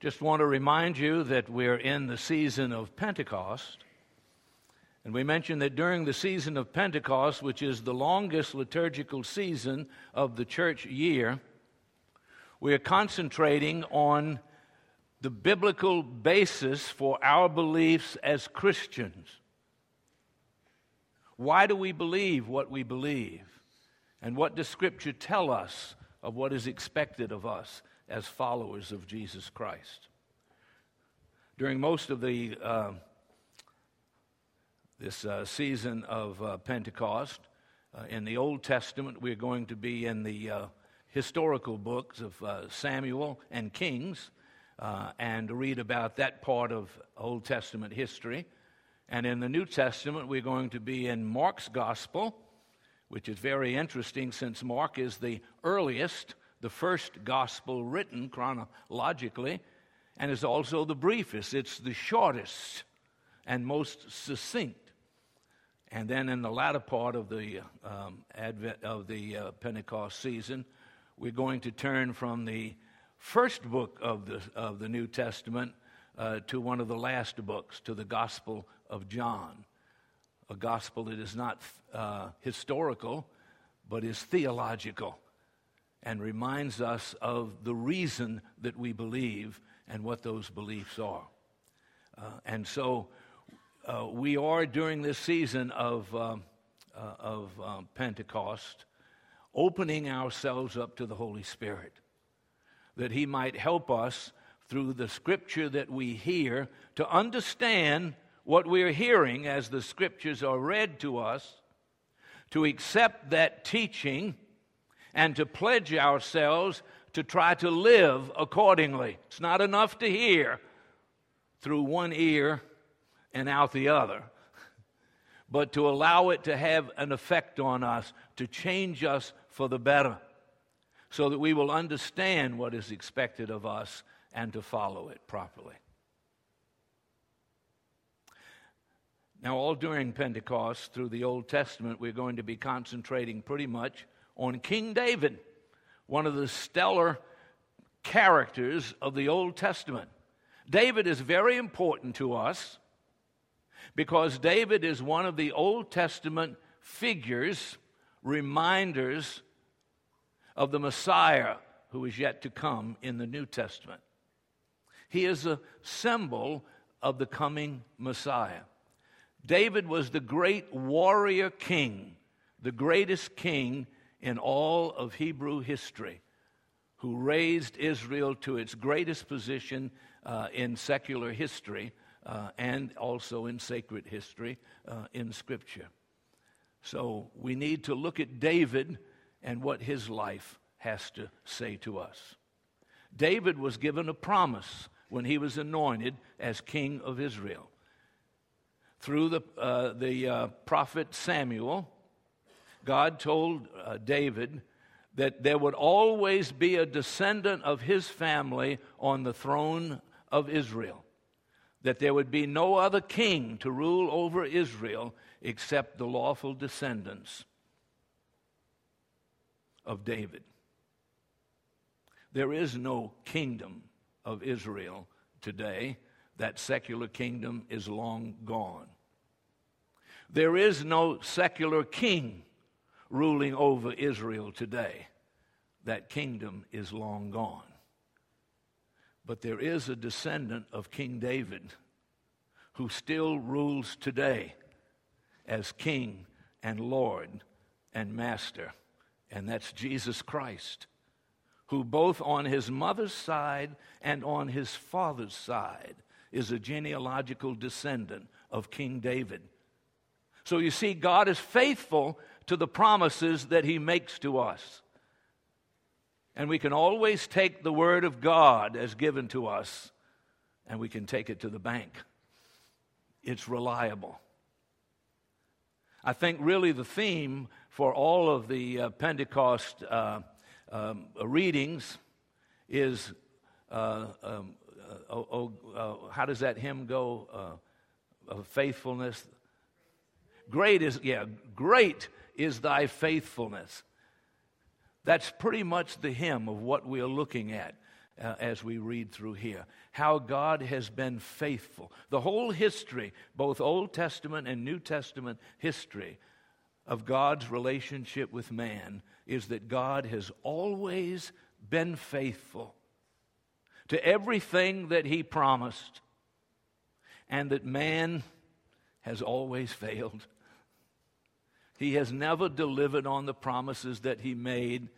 Just want to remind you that we're in the season of Pentecost. And we mentioned that during the season of Pentecost, which is the longest liturgical season of the church year, we are concentrating on the biblical basis for our beliefs as Christians. Why do we believe what we believe? And what does Scripture tell us of what is expected of us as followers of Jesus Christ. During most of the uh, this uh, season of uh, Pentecost, uh, in the Old Testament, we're going to be in the uh, historical books of uh, Samuel and Kings and read about that part of Old Testament history. And in the New Testament, we're going to be in Mark's Gospel, which is very interesting since Mark is the earliest the first gospel written chronologically, and is also the briefest. It's the shortest and most succinct. And then in the latter part of the um, Advent of the uh, Pentecost season, we're going to turn from the first book of the of the New Testament uh, to one of the last books, to the Gospel of John, a gospel that is not uh, historical, but is theological and reminds us of the reason that we believe and what those beliefs are. Uh, and so uh, we are during this season of, uh, uh of um, Pentecost opening ourselves up to the Holy Spirit that He might help us through the scripture that we hear to understand what we're hearing as the scriptures are read to us, to accept that teaching and to pledge ourselves to try to live accordingly. It's not enough to hear through one ear and out the other, but to allow it to have an effect on us, to change us for the better, so that we will understand what is expected of us and to follow it properly. Now, all during Pentecost, through the Old Testament, we're going to be concentrating pretty much on King David, one of the stellar characters of the Old Testament. David is very important to us because David is one of the Old Testament figures, reminders of the Messiah who is yet to come in the New Testament. He is a symbol of the coming Messiah. David was the great warrior king, the greatest king in all of Hebrew history who raised Israel to its greatest position uh, in secular history uh, and also in sacred history uh, in Scripture. So we need to look at David and what his life has to say to us. David was given a promise when he was anointed as king of Israel. Through the, uh, the uh, prophet Samuel, God told uh, David that there would always be a descendant of his family on the throne of Israel, that there would be no other king to rule over Israel except the lawful descendants of David. There is no kingdom of Israel today. That secular kingdom is long gone. There is no secular king ruling over Israel today. That kingdom is long gone. But there is a descendant of King David who still rules today as King and Lord and Master, and that's Jesus Christ, who both on his mother's side and on his father's side is a genealogical descendant of King David. So you see, God is faithful to the promises that He makes to us. And we can always take the Word of God as given to us and we can take it to the bank. It's reliable. I think really the theme for all of the uh, Pentecost uh, um, readings is uh, um, uh, oh, oh, uh, how does that hymn go? Uh, faithfulness. Great is, yeah, great is thy faithfulness. That's pretty much the hymn of what we are looking at uh, as we read through here. How God has been faithful. The whole history, both Old Testament and New Testament history, of God's relationship with man is that God has always been faithful to everything that He promised, and that man has always failed. He has never delivered on the promises that He made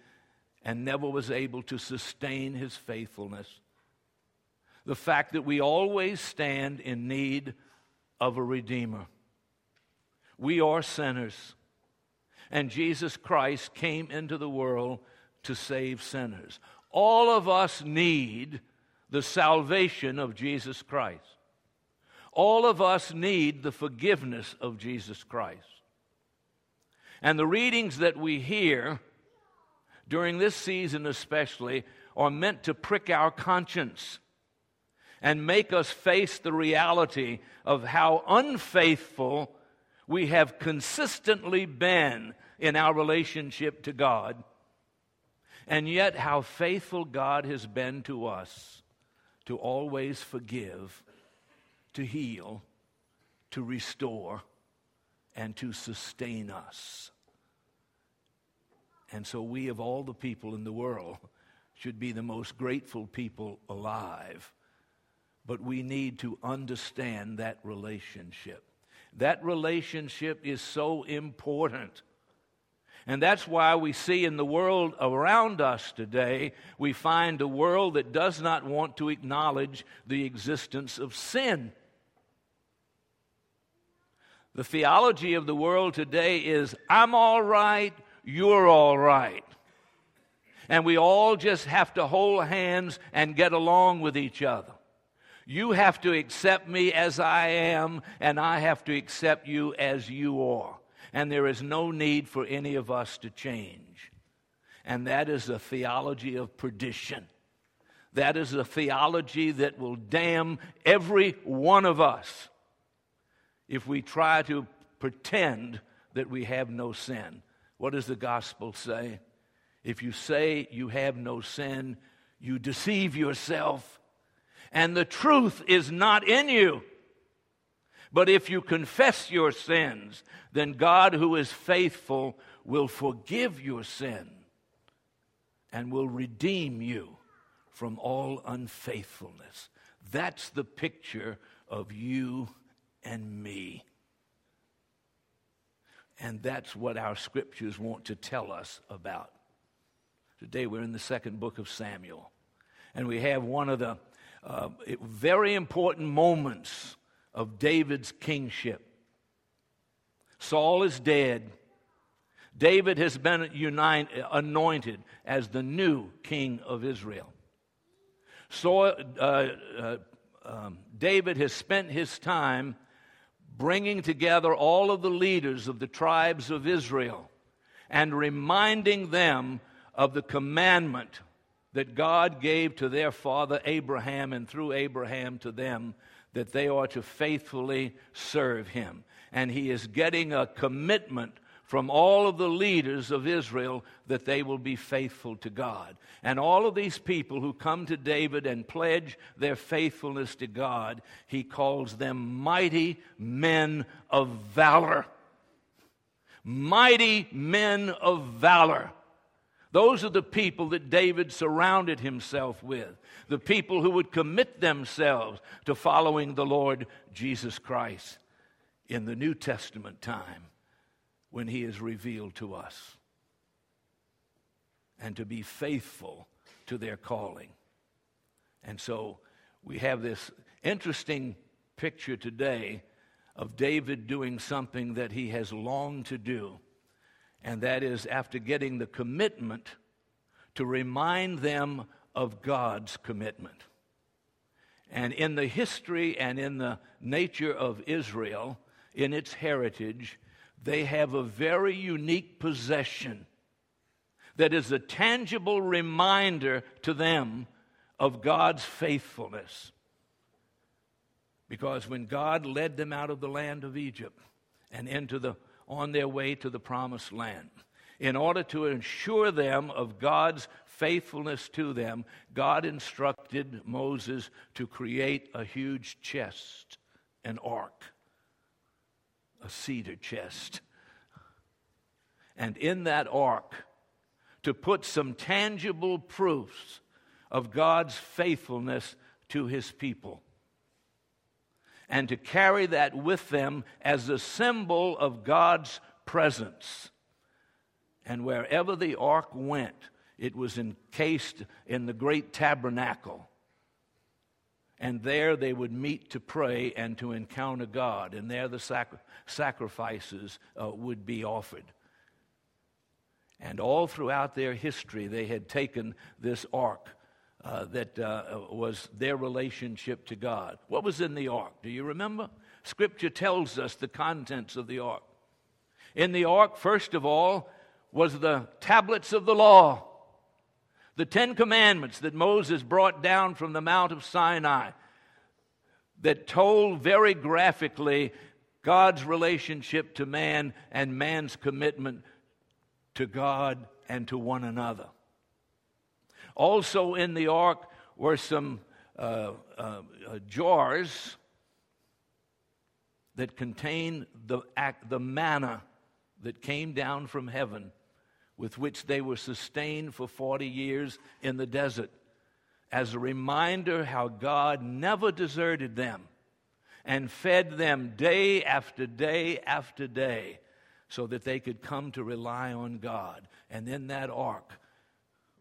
and never was able to sustain His faithfulness. The fact that we always stand in need of a Redeemer. We are sinners and Jesus Christ came into the world to save sinners. All of us need the salvation of Jesus Christ. All of us need the forgiveness of Jesus Christ. And the readings that we hear during this season, especially, are meant to prick our conscience and make us face the reality of how unfaithful we have consistently been in our relationship to God, and yet how faithful God has been to us to always forgive, to heal, to restore, and to sustain us. And so, we, of all the people in the world, should be the most grateful people alive. But we need to understand that relationship. That relationship is so important. And that's why we see in the world around us today, we find a world that does not want to acknowledge the existence of sin. The theology of the world today is I'm all right, you're all right. And we all just have to hold hands and get along with each other. You have to accept me as I am, and I have to accept you as you are. And there is no need for any of us to change. And that is a theology of perdition. That is a theology that will damn every one of us if we try to pretend that we have no sin. What does the gospel say? If you say you have no sin, you deceive yourself and the truth is not in you. But if you confess your sins, then God, who is faithful, will forgive your sin and will redeem you from all unfaithfulness. That's the picture of you and me. And that's what our scriptures want to tell us about. Today we're in the second book of Samuel, and we have one of the uh, very important moments of David's kingship. Saul is dead. David has been anointed as the new king of Israel. So, uh, uh, um, David has spent his time bringing together all of the leaders of the tribes of Israel and reminding them of the commandment that God gave to their father Abraham and through Abraham to them that they are to faithfully serve him. And he is getting a commitment from all of the leaders of Israel that they will be faithful to God. And all of these people who come to David and pledge their faithfulness to God, he calls them mighty men of valor. Mighty men of valor. Those are the people that David surrounded himself with, the people who would commit themselves to following the Lord Jesus Christ in the New Testament time when he is revealed to us, and to be faithful to their calling. And so we have this interesting picture today of David doing something that he has longed to do and that is after getting the commitment to remind them of God's commitment. And in the history and in the nature of Israel, in its heritage, they have a very unique possession that is a tangible reminder to them of God's faithfulness. Because when God led them out of the land of Egypt and into the on their way to the promised land in order to ensure them of God's faithfulness to them, God instructed Moses to create a huge chest, an ark, a cedar chest. And in that ark, to put some tangible proofs of God's faithfulness to his people. And to carry that with them as a symbol of God's presence. And wherever the ark went, it was encased in the great tabernacle. And there they would meet to pray and to encounter God. And there the sacri- sacrifices uh, would be offered. And all throughout their history, they had taken this ark uh, that uh, was their relationship to God. What was in the ark? Do you remember? Scripture tells us the contents of the ark. In the ark, first of all, was the tablets of the law, the Ten Commandments that Moses brought down from the Mount of Sinai, that told very graphically God's relationship to man and man's commitment to God and to one another. Also in the ark were some uh, uh, uh, jars that contained the, the manna that came down from heaven, with which they were sustained for 40 years in the desert, as a reminder how God never deserted them and fed them day after day after day so that they could come to rely on God. And in that ark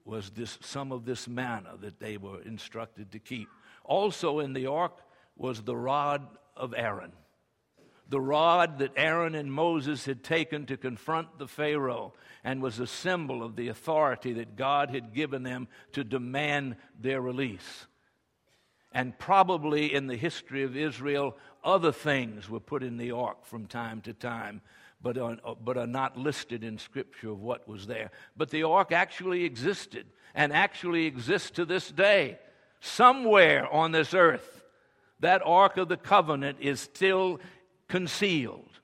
was this, some of this manna that they were instructed to keep. Also in the ark was the rod of Aaron. The rod that Aaron and Moses had taken to confront the Pharaoh and was a symbol of the authority that God had given them to demand their release. And probably in the history of Israel, other things were put in the ark from time to time but are, but are not listed in Scripture of what was there. But the ark actually existed and actually exists to this day. Somewhere on this earth, that ark of the covenant is still concealed.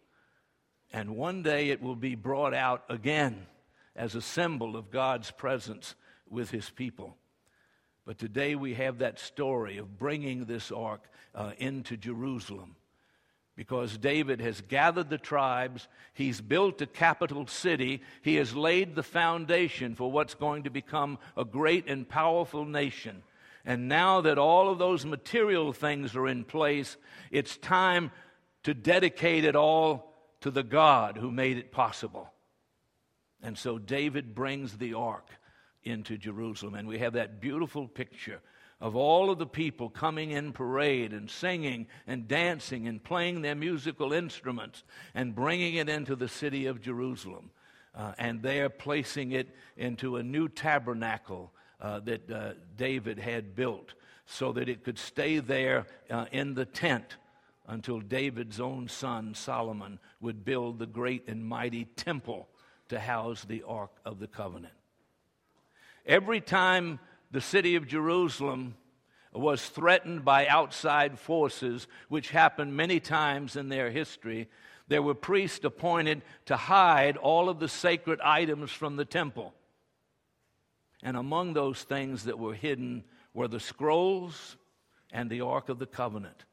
And one day it will be brought out again as a symbol of God's presence with his people. But today we have that story of bringing this ark uh, into Jerusalem because David has gathered the tribes, he's built a capital city, he has laid the foundation for what's going to become a great and powerful nation. And now that all of those material things are in place, it's time to dedicate it all to the God who made it possible. And so David brings the ark into Jerusalem, and we have that beautiful picture of all of the people coming in parade and singing and dancing and playing their musical instruments and bringing it into the city of Jerusalem. Uh, and there placing it into a new tabernacle uh, that uh, David had built so that it could stay there uh, in the tent until David's own son Solomon would build the great and mighty temple to house the Ark of the Covenant. Every time the city of Jerusalem was threatened by outside forces, which happened many times in their history. There were priests appointed to hide all of the sacred items from the temple. And among those things that were hidden were the scrolls and the Ark of the Covenant.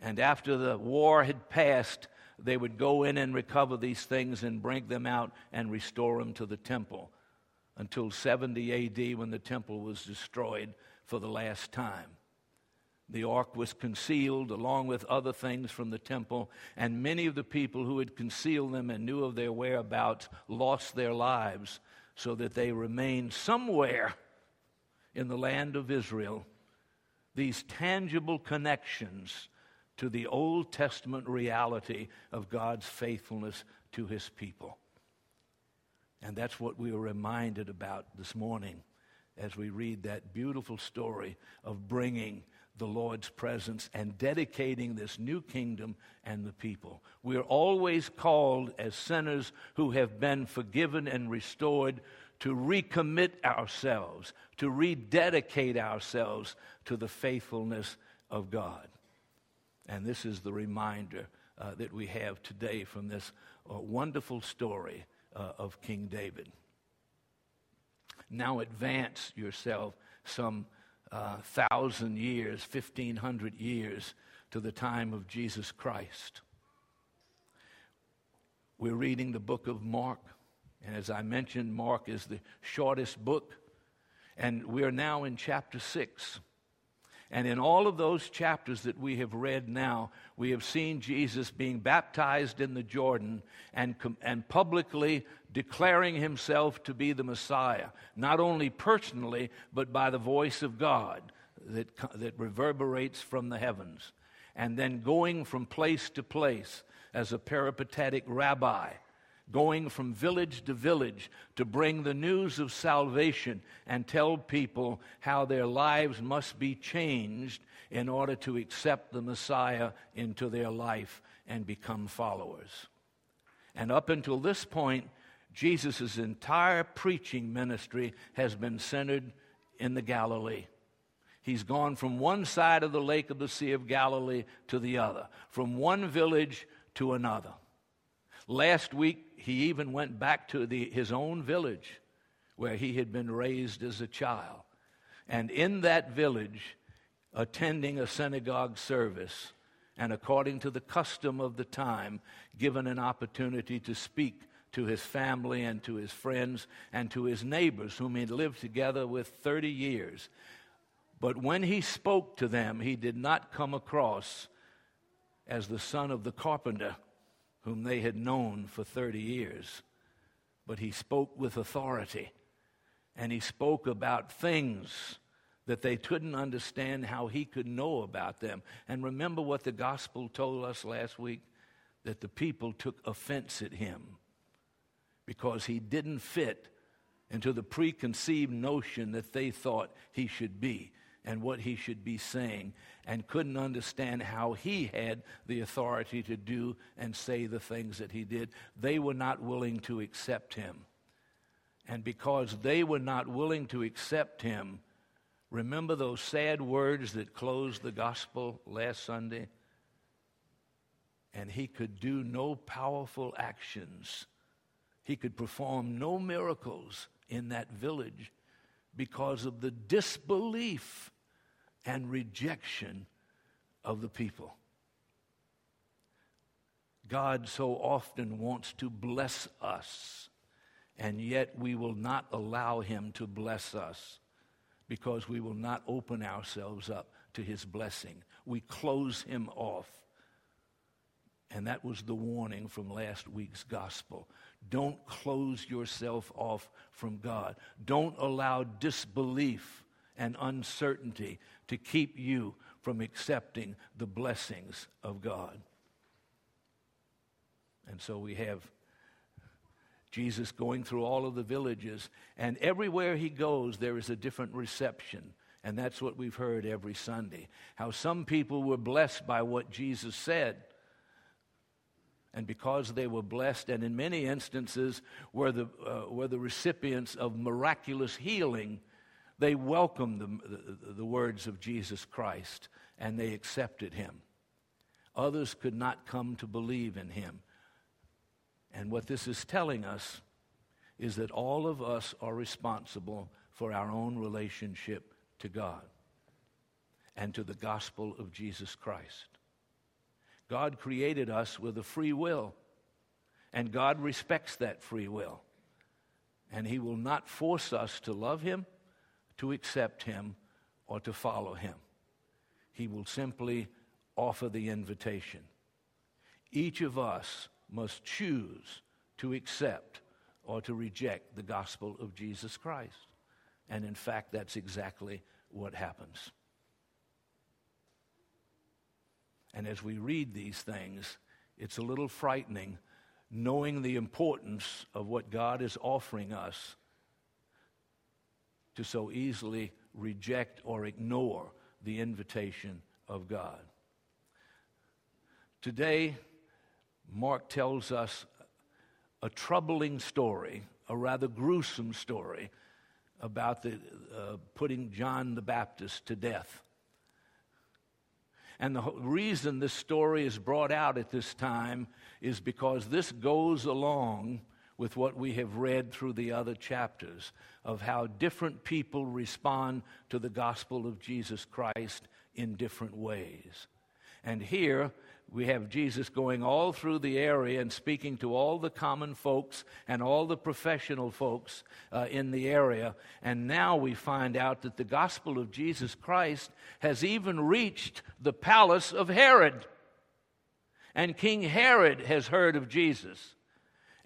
And after the war had passed, they would go in and recover these things and bring them out and restore them to the temple until 70 AD when the temple was destroyed for the last time. The ark was concealed along with other things from the temple, and many of the people who had concealed them and knew of their whereabouts lost their lives, so that they remained somewhere in the land of Israel. These tangible connections to the Old Testament reality of God's faithfulness to his people. And that's what we were reminded about this morning as we read that beautiful story of bringing the Lord's presence and dedicating this new kingdom and the people. We are always called as sinners who have been forgiven and restored to recommit ourselves, to rededicate ourselves to the faithfulness of God. And this is the reminder uh, that we have today from this uh, wonderful story uh, of King David. Now advance yourself some uh, thousand years, 1500 years to the time of Jesus Christ. We're reading the book of Mark. And as I mentioned, Mark is the shortest book. And we're now in chapter 6. And in all of those chapters that we have read now, we have seen Jesus being baptized in the Jordan and, and publicly declaring himself to be the Messiah, not only personally, but by the voice of God that, that reverberates from the heavens. And then going from place to place as a peripatetic rabbi going from village to village to bring the news of salvation and tell people how their lives must be changed in order to accept the Messiah into their life and become followers. And up until this point, Jesus' entire preaching ministry has been centered in the Galilee. He's gone from one side of the lake of the Sea of Galilee to the other, from one village to another. Last week, he even went back to the, his own village where he had been raised as a child. And in that village, attending a synagogue service, and according to the custom of the time, given an opportunity to speak to his family and to his friends and to his neighbors, whom he lived together with 30 years. But when he spoke to them, he did not come across as the son of the carpenter whom they had known for 30 years. But he spoke with authority, and he spoke about things that they couldn't understand how he could know about them. And remember what the gospel told us last week? That the people took offense at him because he didn't fit into the preconceived notion that they thought he should be and what he should be saying and couldn't understand how he had the authority to do and say the things that he did. They were not willing to accept him. And because they were not willing to accept him, remember those sad words that closed the gospel last Sunday? And he could do no powerful actions. He could perform no miracles in that village because of the disbelief and rejection of the people. God so often wants to bless us, and yet we will not allow Him to bless us because we will not open ourselves up to His blessing. We close Him off. And that was the warning from last week's gospel. Don't close yourself off from God. Don't allow disbelief and uncertainty to keep you from accepting the blessings of God. And so we have Jesus going through all of the villages, and everywhere he goes, there is a different reception. And that's what we've heard every Sunday. How some people were blessed by what Jesus said. And because they were blessed, and in many instances were the, uh, were the recipients of miraculous healing, they welcomed the, the, words of Jesus Christ and they accepted him. Others could not come to believe in him. And what this is telling us is that all of us are responsible for our own relationship to God and to the gospel of Jesus Christ. God created us with a free will, and God respects that free will. And He will not force us to love Him to accept him or to follow him. He will simply offer the invitation. Each of us must choose to accept or to reject the gospel of Jesus Christ. And in fact, that's exactly what happens. And as we read these things, it's a little frightening knowing the importance of what God is offering us to so easily reject or ignore the invitation of God. Today, Mark tells us a troubling story, a rather gruesome story about the, uh, putting John the Baptist to death. And the reason this story is brought out at this time is because this goes along with what we have read through the other chapters of how different people respond to the gospel of Jesus Christ in different ways. And here we have Jesus going all through the area and speaking to all the common folks and all the professional folks uh, in the area. And now we find out that the gospel of Jesus Christ has even reached the palace of Herod. And King Herod has heard of Jesus.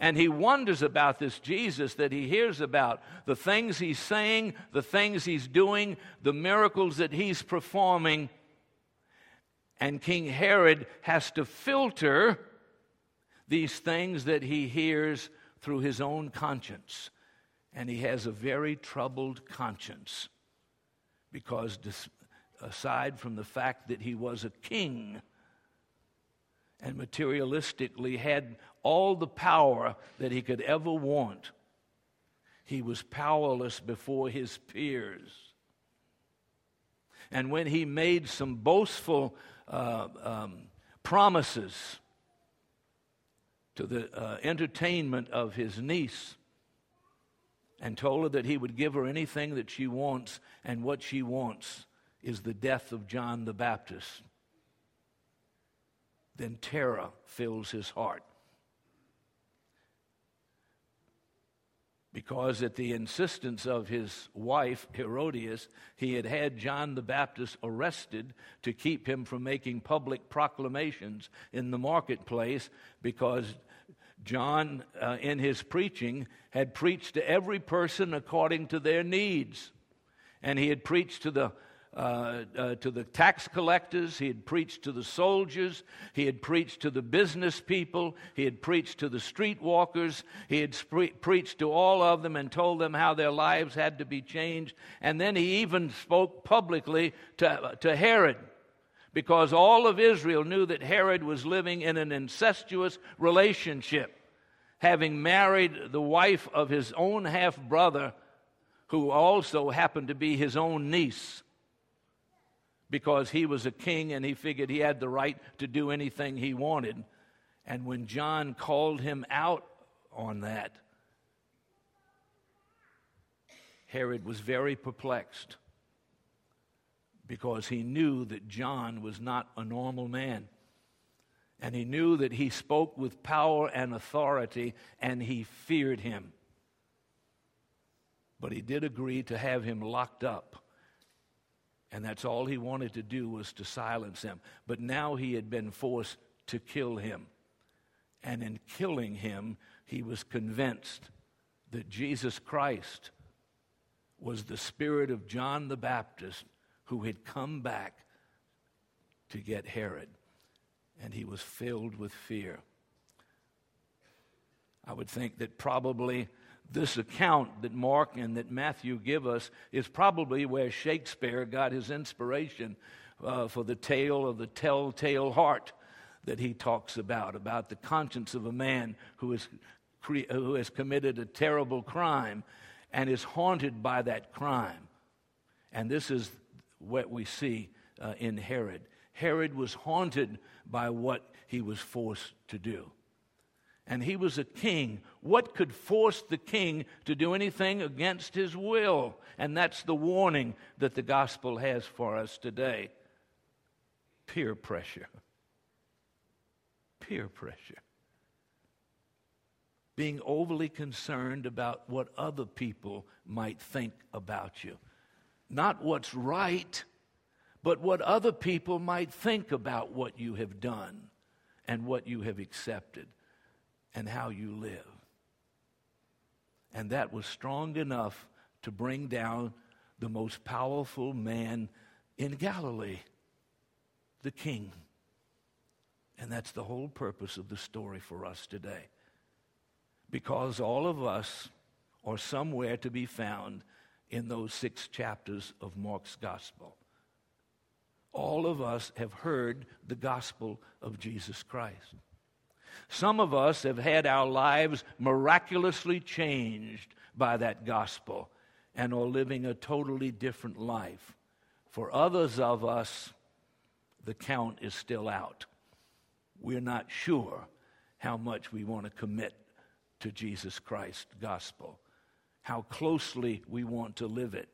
And he wonders about this Jesus that he hears about, the things he's saying, the things he's doing, the miracles that he's performing and King Herod has to filter these things that he hears through his own conscience. And he has a very troubled conscience because, aside from the fact that he was a king and materialistically had all the power that he could ever want, he was powerless before his peers. And when he made some boastful uh, um, promises to the uh, entertainment of his niece and told her that he would give her anything that she wants, and what she wants is the death of John the Baptist. Then terror fills his heart. because at the insistence of his wife, Herodias, he had had John the Baptist arrested to keep him from making public proclamations in the marketplace because John, uh, in his preaching, had preached to every person according to their needs. And he had preached to the uh, uh, to the tax collectors, he had preached to the soldiers, he had preached to the business people, he had preached to the streetwalkers, he had preached to all of them and told them how their lives had to be changed. And then he even spoke publicly to, to Herod because all of Israel knew that Herod was living in an incestuous relationship, having married the wife of his own half brother, who also happened to be his own niece because he was a king and he figured he had the right to do anything he wanted. And when John called him out on that, Herod was very perplexed because he knew that John was not a normal man. And he knew that he spoke with power and authority, and he feared him. But he did agree to have him locked up and that's all he wanted to do was to silence him. But now he had been forced to kill him. And in killing him, he was convinced that Jesus Christ was the spirit of John the Baptist who had come back to get Herod. And he was filled with fear. I would think that probably this account that Mark and that Matthew give us is probably where Shakespeare got his inspiration uh, for the tale of the telltale heart that he talks about, about the conscience of a man who, is cre- who has committed a terrible crime and is haunted by that crime. And this is what we see uh, in Herod. Herod was haunted by what he was forced to do and he was a king. What could force the king to do anything against his will? And that's the warning that the gospel has for us today peer pressure. Peer pressure. Being overly concerned about what other people might think about you. Not what's right, but what other people might think about what you have done and what you have accepted and how you live. And that was strong enough to bring down the most powerful man in Galilee, the king. And that's the whole purpose of the story for us today. Because all of us are somewhere to be found in those six chapters of Mark's gospel. All of us have heard the gospel of Jesus Christ. Some of us have had our lives miraculously changed by that gospel and are living a totally different life. For others of us, the count is still out. We're not sure how much we want to commit to Jesus Christ's gospel, how closely we want to live it,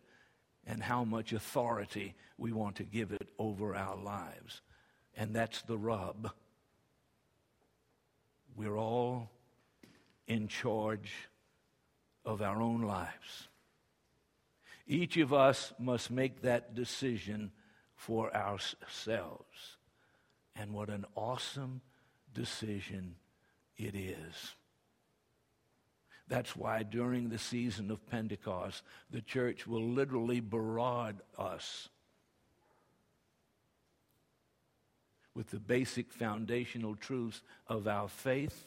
and how much authority we want to give it over our lives. And that's the rub. We're all in charge of our own lives. Each of us must make that decision for ourselves. And what an awesome decision it is. That's why during the season of Pentecost, the church will literally barrage us with the basic foundational truths of our faith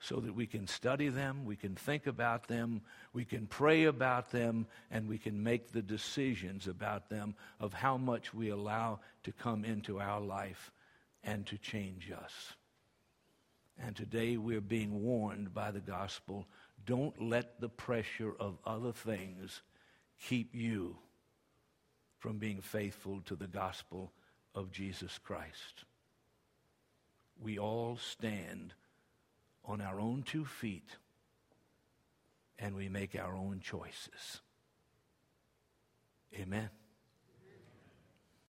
so that we can study them, we can think about them, we can pray about them, and we can make the decisions about them of how much we allow to come into our life and to change us. And today we're being warned by the gospel don't let the pressure of other things keep you from being faithful to the gospel of Jesus Christ. We all stand on our own two feet and we make our own choices. Amen.